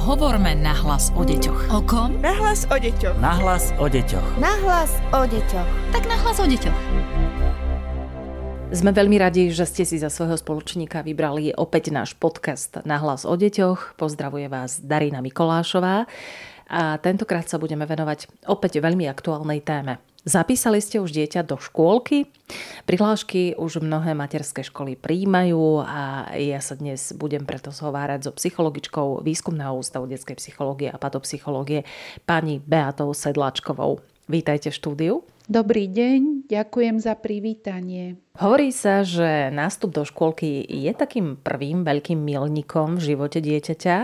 Hovorme nahlas o deťoch. O kom? Nahlas o deťoch. Nahlas o deťoch. Nahlas o deťoch. Tak nahlas o deťoch. Sme veľmi radi, že ste si za svojho spoločníka vybrali opäť náš podcast Nahlas o deťoch. Pozdravuje vás Darina Mikolášová. A tentokrát sa budeme venovať opäť veľmi aktuálnej téme. Zapísali ste už dieťa do škôlky? Prihlášky už mnohé materské školy príjmajú a ja sa dnes budem preto zhovárať so psychologičkou Výskumného ústavu detskej psychológie a patopsychológie pani Beatou Sedlačkovou. Vítajte v štúdiu. Dobrý deň, ďakujem za privítanie. Hovorí sa, že nástup do škôlky je takým prvým veľkým milníkom v živote dieťaťa.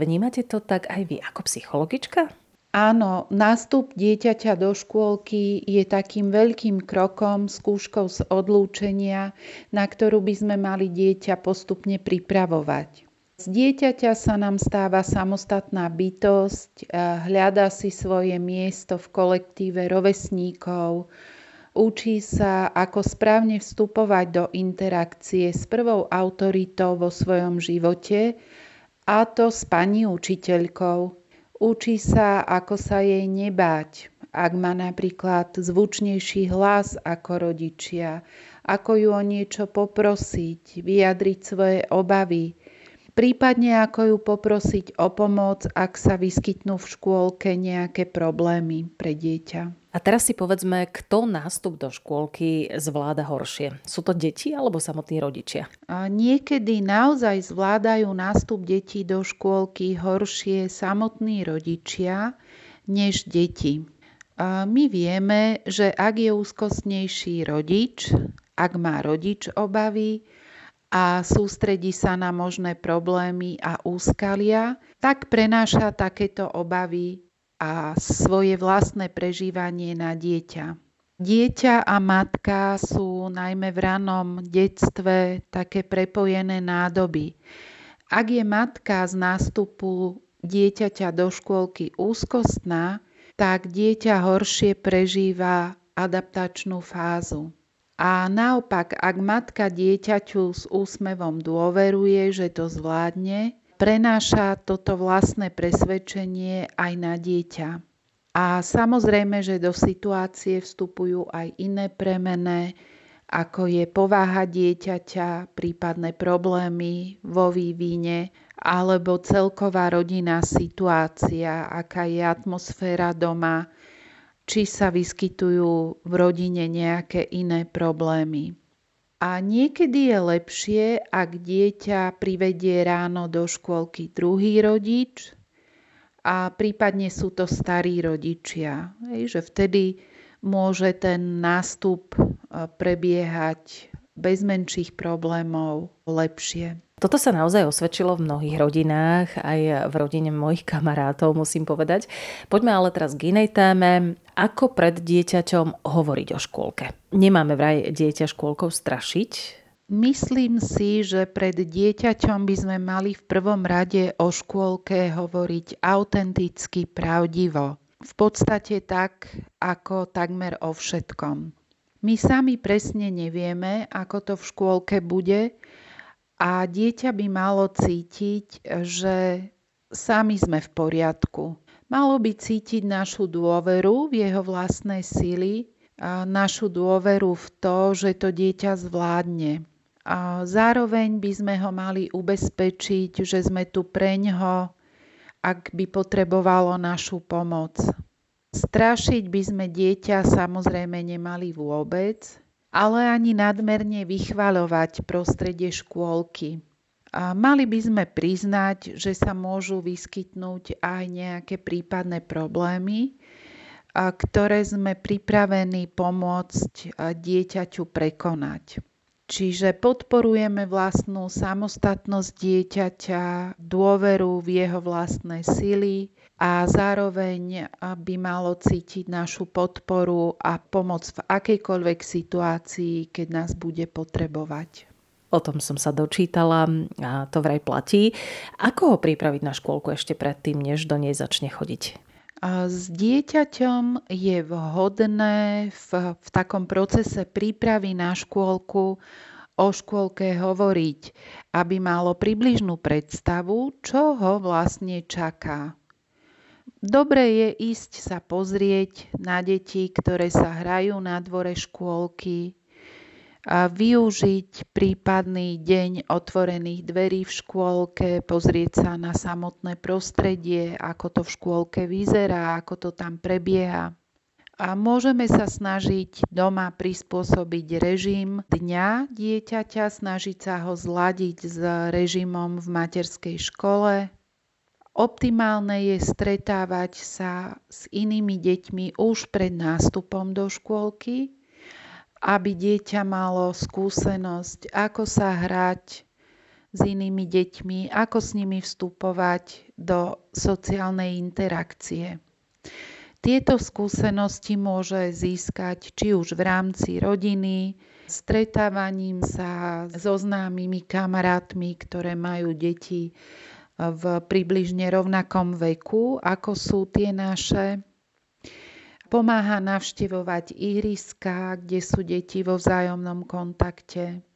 Vnímate to tak aj vy ako psychologička? Áno, nástup dieťaťa do škôlky je takým veľkým krokom, skúškou z odlúčenia, na ktorú by sme mali dieťa postupne pripravovať. Z dieťaťa sa nám stáva samostatná bytosť, hľadá si svoje miesto v kolektíve rovesníkov, učí sa, ako správne vstupovať do interakcie s prvou autoritou vo svojom živote, a to s pani učiteľkou. Učí sa, ako sa jej nebáť, ak má napríklad zvučnejší hlas ako rodičia, ako ju o niečo poprosiť, vyjadriť svoje obavy, prípadne ako ju poprosiť o pomoc, ak sa vyskytnú v škôlke nejaké problémy pre dieťa. A teraz si povedzme, kto nástup do škôlky zvláda horšie. Sú to deti alebo samotní rodičia? Niekedy naozaj zvládajú nástup detí do škôlky horšie samotní rodičia než deti. My vieme, že ak je úzkostnejší rodič, ak má rodič obavy, a sústredí sa na možné problémy a úskalia, tak prenáša takéto obavy a svoje vlastné prežívanie na dieťa. Dieťa a matka sú najmä v ranom detstve také prepojené nádoby. Ak je matka z nástupu dieťaťa do škôlky úzkostná, tak dieťa horšie prežíva adaptačnú fázu. A naopak, ak matka dieťaťu s úsmevom dôveruje, že to zvládne, prenáša toto vlastné presvedčenie aj na dieťa. A samozrejme, že do situácie vstupujú aj iné premené, ako je povaha dieťaťa, prípadné problémy vo vývine, alebo celková rodinná situácia, aká je atmosféra doma, či sa vyskytujú v rodine nejaké iné problémy. A niekedy je lepšie, ak dieťa privedie ráno do škôlky druhý rodič a prípadne sú to starí rodičia. Hej, že vtedy môže ten nástup e, prebiehať bez menších problémov lepšie. Toto sa naozaj osvedčilo v mnohých rodinách, aj v rodine mojich kamarátov, musím povedať. Poďme ale teraz k inej téme. Ako pred dieťaťom hovoriť o škôlke? Nemáme vraj dieťa škôlkou strašiť? Myslím si, že pred dieťaťom by sme mali v prvom rade o škôlke hovoriť autenticky, pravdivo. V podstate tak, ako takmer o všetkom. My sami presne nevieme, ako to v škôlke bude, a dieťa by malo cítiť, že sami sme v poriadku. Malo by cítiť našu dôveru v jeho vlastné sily, a našu dôveru v to, že to dieťa zvládne. A zároveň by sme ho mali ubezpečiť, že sme tu pre ňoho, ak by potrebovalo našu pomoc. Strašiť by sme dieťa samozrejme nemali vôbec, ale ani nadmerne vychvaľovať prostredie škôlky. A mali by sme priznať, že sa môžu vyskytnúť aj nejaké prípadné problémy, ktoré sme pripravení pomôcť dieťaťu prekonať. Čiže podporujeme vlastnú samostatnosť dieťaťa, dôveru v jeho vlastné sily, a zároveň by malo cítiť našu podporu a pomoc v akejkoľvek situácii, keď nás bude potrebovať. O tom som sa dočítala a to vraj platí. Ako ho pripraviť na škôlku ešte predtým, než do nej začne chodiť? S dieťaťom je vhodné v, v takom procese prípravy na škôlku o škôlke hovoriť, aby malo približnú predstavu, čo ho vlastne čaká. Dobre je ísť sa pozrieť na deti, ktoré sa hrajú na dvore škôlky, a využiť prípadný deň otvorených dverí v škôlke, pozrieť sa na samotné prostredie, ako to v škôlke vyzerá, ako to tam prebieha. A môžeme sa snažiť doma prispôsobiť režim dňa dieťaťa, snažiť sa ho zladiť s režimom v materskej škole. Optimálne je stretávať sa s inými deťmi už pred nástupom do škôlky, aby dieťa malo skúsenosť, ako sa hrať s inými deťmi, ako s nimi vstupovať do sociálnej interakcie. Tieto skúsenosti môže získať či už v rámci rodiny, stretávaním sa so známymi kamarátmi, ktoré majú deti v približne rovnakom veku, ako sú tie naše, Pomáha navštevovať ihriska, kde sú deti vo vzájomnom kontakte,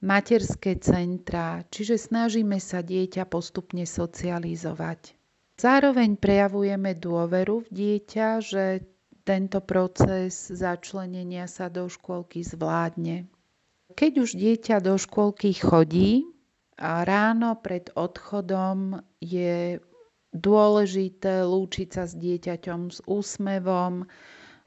materské centra, čiže snažíme sa dieťa postupne socializovať. Zároveň prejavujeme dôveru v dieťa, že tento proces začlenenia sa do škôlky zvládne. Keď už dieťa do škôlky chodí, ráno pred odchodom je dôležité lúčiť sa s dieťaťom s úsmevom,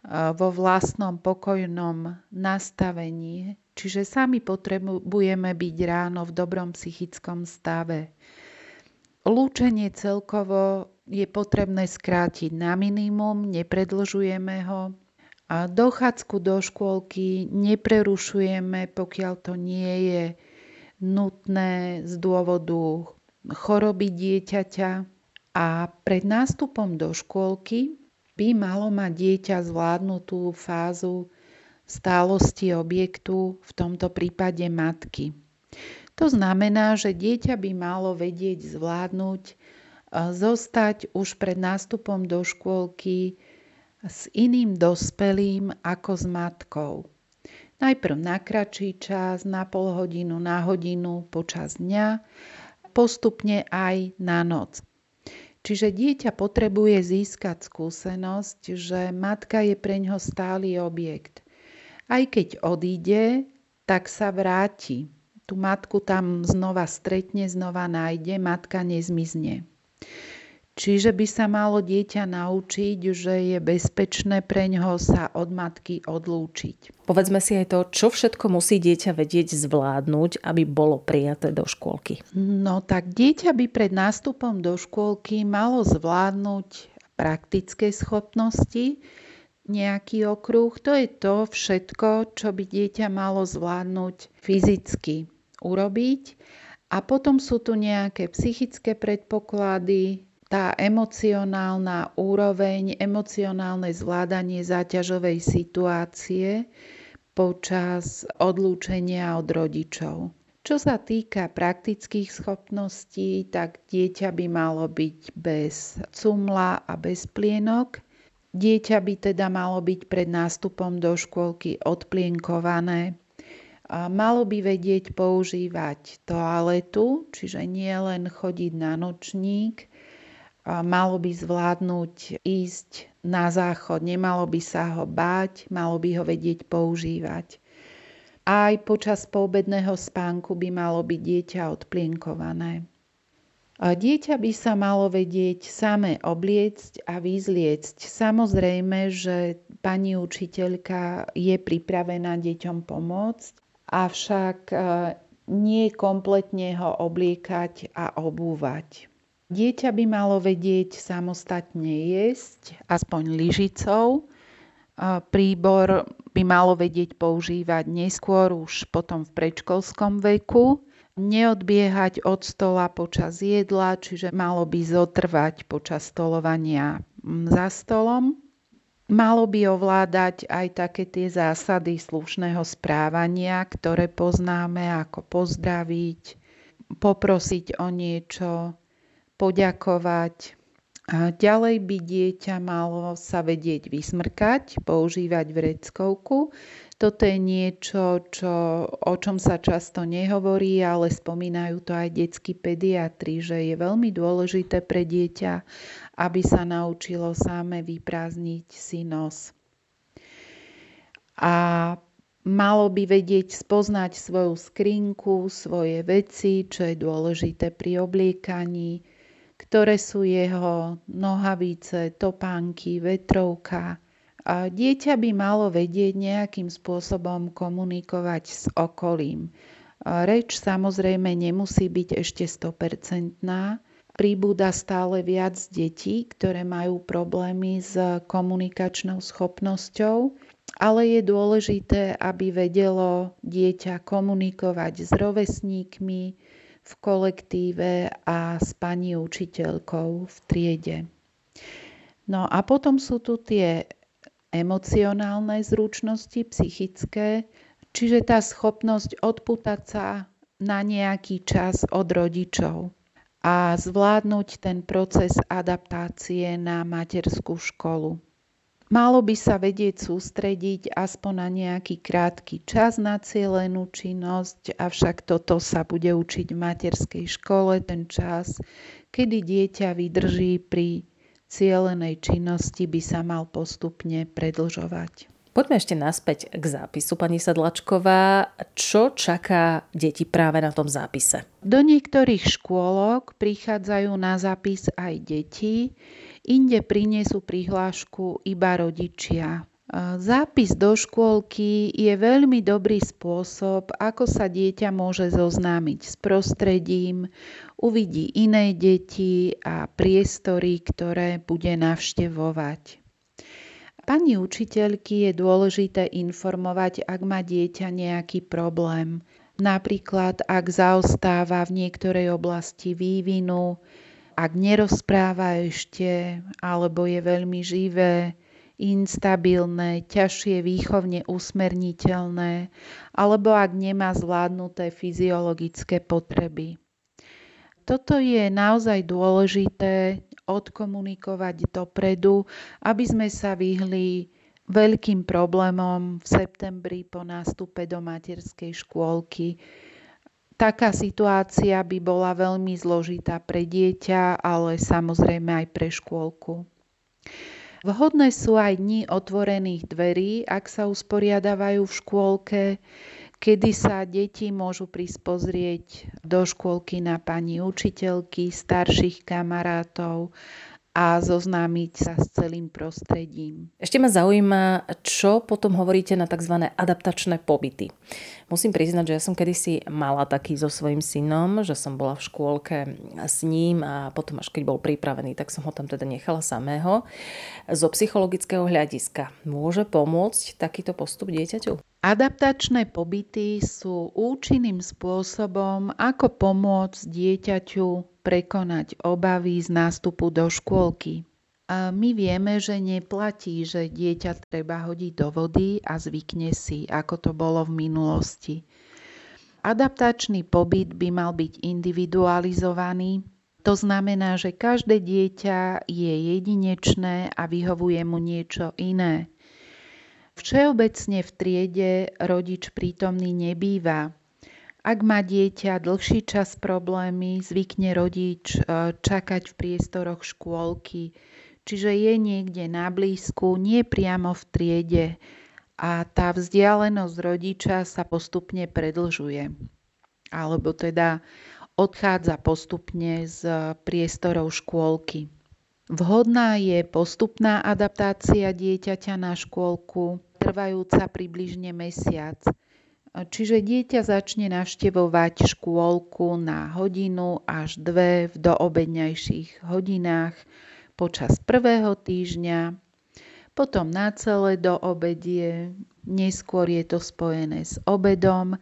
vo vlastnom pokojnom nastavení. Čiže sami potrebujeme byť ráno v dobrom psychickom stave. Lúčenie celkovo je potrebné skrátiť na minimum, nepredlžujeme ho. A dochádzku do škôlky neprerušujeme, pokiaľ to nie je nutné z dôvodu choroby dieťaťa a pred nástupom do škôlky by malo mať dieťa zvládnutú fázu stálosti objektu, v tomto prípade matky. To znamená, že dieťa by malo vedieť zvládnuť, e, zostať už pred nástupom do škôlky s iným dospelým ako s matkou. Najprv na kratší čas, na pol hodinu, na hodinu počas dňa, postupne aj na noc. Čiže dieťa potrebuje získať skúsenosť, že matka je pre ňo stály objekt. Aj keď odíde, tak sa vráti. Tu matku tam znova stretne, znova nájde, matka nezmizne. Čiže by sa malo dieťa naučiť, že je bezpečné pre ňoho sa od matky odlúčiť. Povedzme si aj to, čo všetko musí dieťa vedieť zvládnuť, aby bolo prijaté do škôlky. No tak dieťa by pred nástupom do škôlky malo zvládnuť praktické schopnosti, nejaký okruh. To je to všetko, čo by dieťa malo zvládnuť fyzicky urobiť. A potom sú tu nejaké psychické predpoklady, tá emocionálna úroveň, emocionálne zvládanie záťažovej situácie počas odlúčenia od rodičov. Čo sa týka praktických schopností, tak dieťa by malo byť bez cumla a bez plienok. Dieťa by teda malo byť pred nástupom do škôlky odplienkované. A malo by vedieť používať toaletu, čiže nie len chodiť na nočník, malo by zvládnuť ísť na záchod, nemalo by sa ho báť, malo by ho vedieť používať. Aj počas poobedného spánku by malo byť dieťa odplienkované. Dieťa by sa malo vedieť samé obliecť a vyzliecť. Samozrejme, že pani učiteľka je pripravená deťom pomôcť, avšak e, nie kompletne ho obliekať a obúvať. Dieťa by malo vedieť samostatne jesť, aspoň lyžicou. Príbor by malo vedieť používať neskôr už potom v predškolskom veku. Neodbiehať od stola počas jedla, čiže malo by zotrvať počas stolovania za stolom. Malo by ovládať aj také tie zásady slušného správania, ktoré poznáme, ako pozdraviť, poprosiť o niečo, poďakovať, A ďalej by dieťa malo sa vedieť vysmrkať, používať vreckovku. Toto je niečo, čo, o čom sa často nehovorí, ale spomínajú to aj detskí pediatri, že je veľmi dôležité pre dieťa, aby sa naučilo sáme vyprázdniť si nos. A malo by vedieť spoznať svoju skrinku, svoje veci, čo je dôležité pri obliekaní, ktoré sú jeho nohavice, topánky, vetrovka. A dieťa by malo vedieť nejakým spôsobom komunikovať s okolím. A reč samozrejme nemusí byť ešte 100%. Príbúda stále viac detí, ktoré majú problémy s komunikačnou schopnosťou, ale je dôležité, aby vedelo dieťa komunikovať s rovesníkmi, v kolektíve a s pani učiteľkou v triede. No a potom sú tu tie emocionálne zručnosti, psychické, čiže tá schopnosť odputať sa na nejaký čas od rodičov a zvládnuť ten proces adaptácie na materskú školu. Malo by sa vedieť sústrediť aspoň na nejaký krátky čas na cieľenú činnosť, avšak toto sa bude učiť v materskej škole, ten čas, kedy dieťa vydrží pri cielenej činnosti, by sa mal postupne predlžovať. Poďme ešte naspäť k zápisu, pani Sadlačková. Čo čaká deti práve na tom zápise? Do niektorých škôlok prichádzajú na zápis aj deti, Inde prinesú prihlášku iba rodičia. Zápis do škôlky je veľmi dobrý spôsob, ako sa dieťa môže zoznámiť s prostredím, uvidí iné deti a priestory, ktoré bude navštevovať. Pani učiteľky je dôležité informovať, ak má dieťa nejaký problém. Napríklad, ak zaostáva v niektorej oblasti vývinu, ak nerozpráva ešte, alebo je veľmi živé, instabilné, ťažšie výchovne usmerniteľné, alebo ak nemá zvládnuté fyziologické potreby. Toto je naozaj dôležité odkomunikovať dopredu, aby sme sa vyhli veľkým problémom v septembri po nástupe do materskej škôlky, Taká situácia by bola veľmi zložitá pre dieťa, ale samozrejme aj pre škôlku. Vhodné sú aj dni otvorených dverí, ak sa usporiadávajú v škôlke, kedy sa deti môžu prísť pozrieť do škôlky na pani učiteľky, starších kamarátov a zoznámiť sa s celým prostredím. Ešte ma zaujíma, čo potom hovoríte na tzv. adaptačné pobyty. Musím priznať, že ja som kedysi mala taký so svojím synom, že som bola v škôlke s ním a potom až keď bol pripravený, tak som ho tam teda nechala samého. Zo psychologického hľadiska môže pomôcť takýto postup dieťaťu? Adaptačné pobyty sú účinným spôsobom, ako pomôcť dieťaťu prekonať obavy z nástupu do škôlky. A my vieme, že neplatí, že dieťa treba hodiť do vody a zvykne si, ako to bolo v minulosti. Adaptačný pobyt by mal byť individualizovaný, to znamená, že každé dieťa je jedinečné a vyhovuje mu niečo iné. Všeobecne v triede rodič prítomný nebýva, ak má dieťa dlhší čas problémy, zvykne rodič e, čakať v priestoroch škôlky, čiže je niekde na blízku, nie priamo v triede a tá vzdialenosť rodiča sa postupne predlžuje. Alebo teda odchádza postupne z priestorov škôlky. Vhodná je postupná adaptácia dieťaťa na škôlku, trvajúca približne mesiac – Čiže dieťa začne navštevovať škôlku na hodinu až dve v doobedňajších hodinách počas prvého týždňa, potom na celé do obedie, neskôr je to spojené s obedom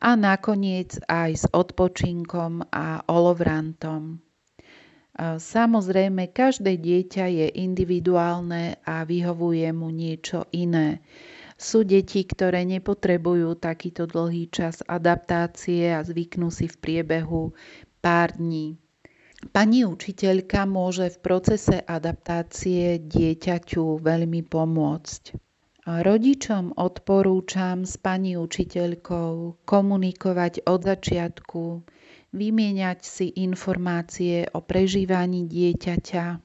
a nakoniec aj s odpočinkom a olovrantom. Samozrejme, každé dieťa je individuálne a vyhovuje mu niečo iné. Sú deti, ktoré nepotrebujú takýto dlhý čas adaptácie a zvyknú si v priebehu pár dní. Pani učiteľka môže v procese adaptácie dieťaťu veľmi pomôcť. Rodičom odporúčam s pani učiteľkou komunikovať od začiatku, vymieňať si informácie o prežívaní dieťaťa.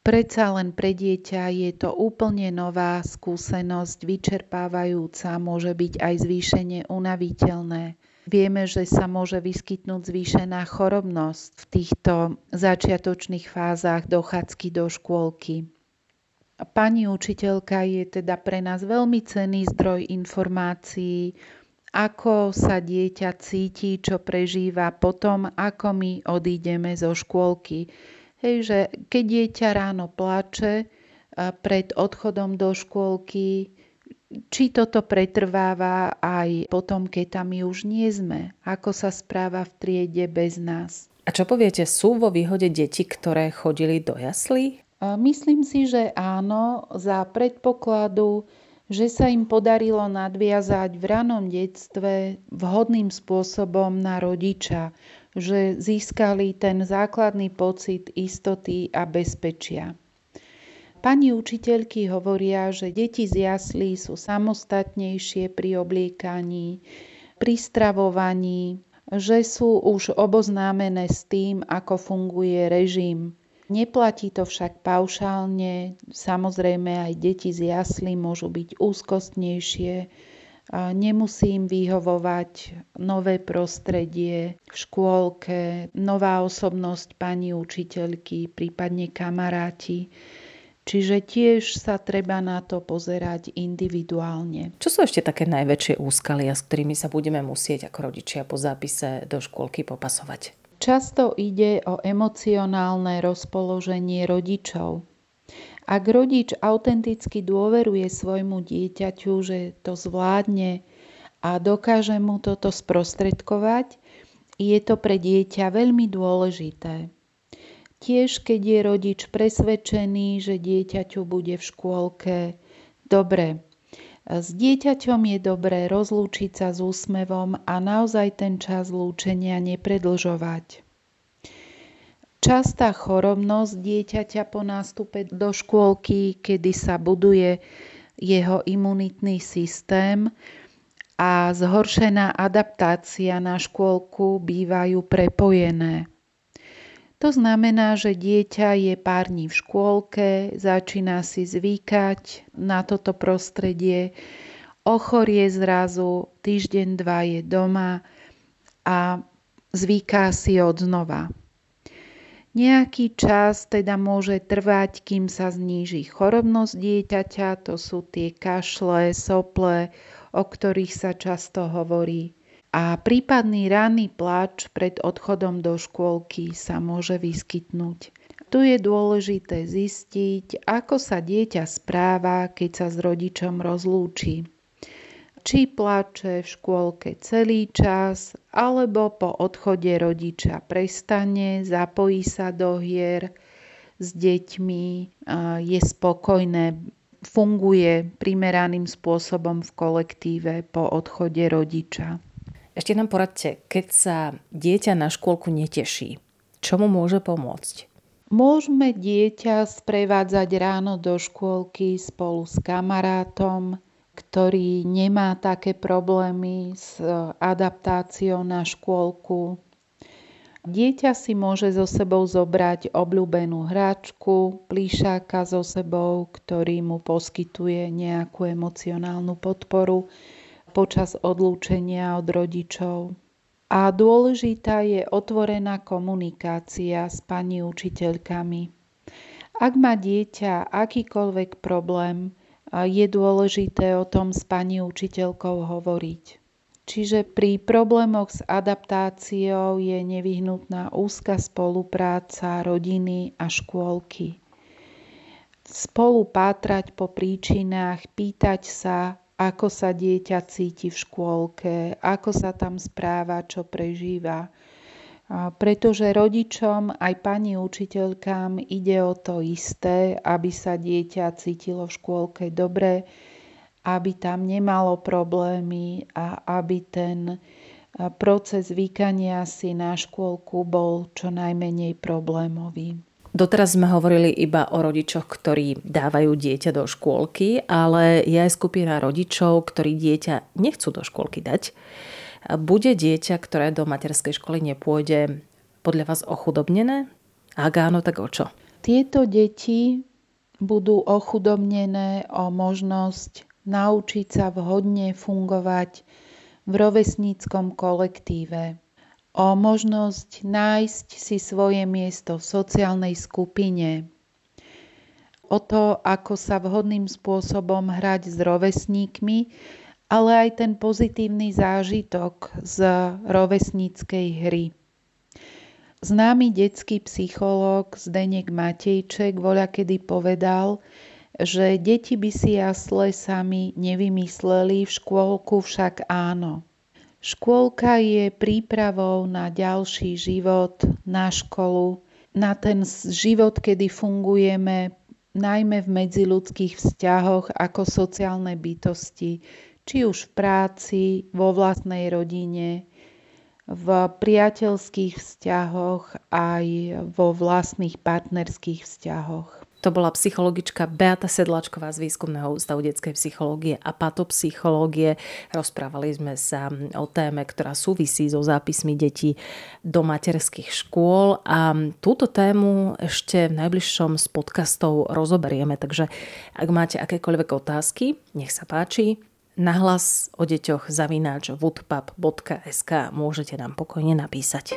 Predsa len pre dieťa je to úplne nová skúsenosť, vyčerpávajúca, môže byť aj zvýšene unaviteľné. Vieme, že sa môže vyskytnúť zvýšená chorobnosť v týchto začiatočných fázach dochádzky do škôlky. Pani učiteľka je teda pre nás veľmi cenný zdroj informácií, ako sa dieťa cíti, čo prežíva potom, ako my odídeme zo škôlky. Hej, že keď dieťa ráno plače pred odchodom do škôlky, či toto pretrváva aj potom, keď tam my už nie sme, ako sa správa v triede bez nás. A čo poviete, sú vo výhode deti, ktoré chodili do jaslí? Myslím si, že áno, za predpokladu, že sa im podarilo nadviazať v ranom detstve vhodným spôsobom na rodiča, že získali ten základný pocit istoty a bezpečia. Pani učiteľky hovoria, že deti z jaslí sú samostatnejšie pri obliekaní, pri stravovaní, že sú už oboznámené s tým, ako funguje režim. Neplatí to však paušálne, samozrejme aj deti z jaslí môžu byť úzkostnejšie, nemusí im vyhovovať nové prostredie v škôlke, nová osobnosť pani učiteľky, prípadne kamaráti. Čiže tiež sa treba na to pozerať individuálne. Čo sú ešte také najväčšie úskalia, s ktorými sa budeme musieť ako rodičia po zápise do škôlky popasovať? Často ide o emocionálne rozpoloženie rodičov. Ak rodič autenticky dôveruje svojmu dieťaťu, že to zvládne a dokáže mu toto sprostredkovať, je to pre dieťa veľmi dôležité. Tiež keď je rodič presvedčený, že dieťaťu bude v škôlke dobre. S dieťaťom je dobré rozlúčiť sa s úsmevom a naozaj ten čas lúčenia nepredlžovať. Častá chorobnosť dieťaťa po nástupe do škôlky, kedy sa buduje jeho imunitný systém a zhoršená adaptácia na škôlku bývajú prepojené. To znamená, že dieťa je pár dní v škôlke, začína si zvykať na toto prostredie, ochorie zrazu, týždeň, dva je doma a zvyká si od znova. Nejaký čas teda môže trvať, kým sa zníži chorobnosť dieťaťa, to sú tie kašle, sople, o ktorých sa často hovorí a prípadný ranný plač pred odchodom do škôlky sa môže vyskytnúť. Tu je dôležité zistiť, ako sa dieťa správa, keď sa s rodičom rozlúči. Či plače v škôlke celý čas, alebo po odchode rodiča prestane, zapojí sa do hier s deťmi, je spokojné, funguje primeraným spôsobom v kolektíve po odchode rodiča. Ešte nám poradte, keď sa dieťa na škôlku neteší, čo mu môže pomôcť? Môžeme dieťa sprevádzať ráno do škôlky spolu s kamarátom, ktorý nemá také problémy s adaptáciou na škôlku. Dieťa si môže so sebou zobrať obľúbenú hráčku, plíšáka so sebou, ktorý mu poskytuje nejakú emocionálnu podporu počas odlúčenia od rodičov. A dôležitá je otvorená komunikácia s pani učiteľkami. Ak má dieťa akýkoľvek problém, je dôležité o tom s pani učiteľkou hovoriť. Čiže pri problémoch s adaptáciou je nevyhnutná úzka spolupráca rodiny a škôlky. Spolu pátrať po príčinách, pýtať sa, ako sa dieťa cíti v škôlke, ako sa tam správa, čo prežíva. Pretože rodičom aj pani učiteľkám ide o to isté, aby sa dieťa cítilo v škôlke dobre, aby tam nemalo problémy a aby ten proces vykania si na škôlku bol čo najmenej problémový. Doteraz sme hovorili iba o rodičoch, ktorí dávajú dieťa do škôlky, ale je aj skupina rodičov, ktorí dieťa nechcú do škôlky dať. Bude dieťa, ktoré do materskej školy nepôjde, podľa vás ochudobnené? Ak áno, tak o čo? Tieto deti budú ochudobnené o možnosť naučiť sa vhodne fungovať v rovesníckom kolektíve, o možnosť nájsť si svoje miesto v sociálnej skupine, o to, ako sa vhodným spôsobom hrať s rovesníkmi, ale aj ten pozitívny zážitok z rovesníckej hry. Známy detský psychológ Zdenek Matejček voľa kedy povedal, že deti by si jasle sami nevymysleli, v škôlku však áno. Škôlka je prípravou na ďalší život, na školu, na ten život, kedy fungujeme najmä v medziludských vzťahoch ako sociálne bytosti, či už v práci, vo vlastnej rodine, v priateľských vzťahoch aj vo vlastných partnerských vzťahoch. To bola psychologička Beata Sedlačková z Výskumného ústavu detskej psychológie a patopsychológie. Rozprávali sme sa o téme, ktorá súvisí so zápismi detí do materských škôl a túto tému ešte v najbližšom z podcastov rozoberieme, takže ak máte akékoľvek otázky, nech sa páči, nahlas o deťoch zavináč woodpub.sk môžete nám pokojne napísať.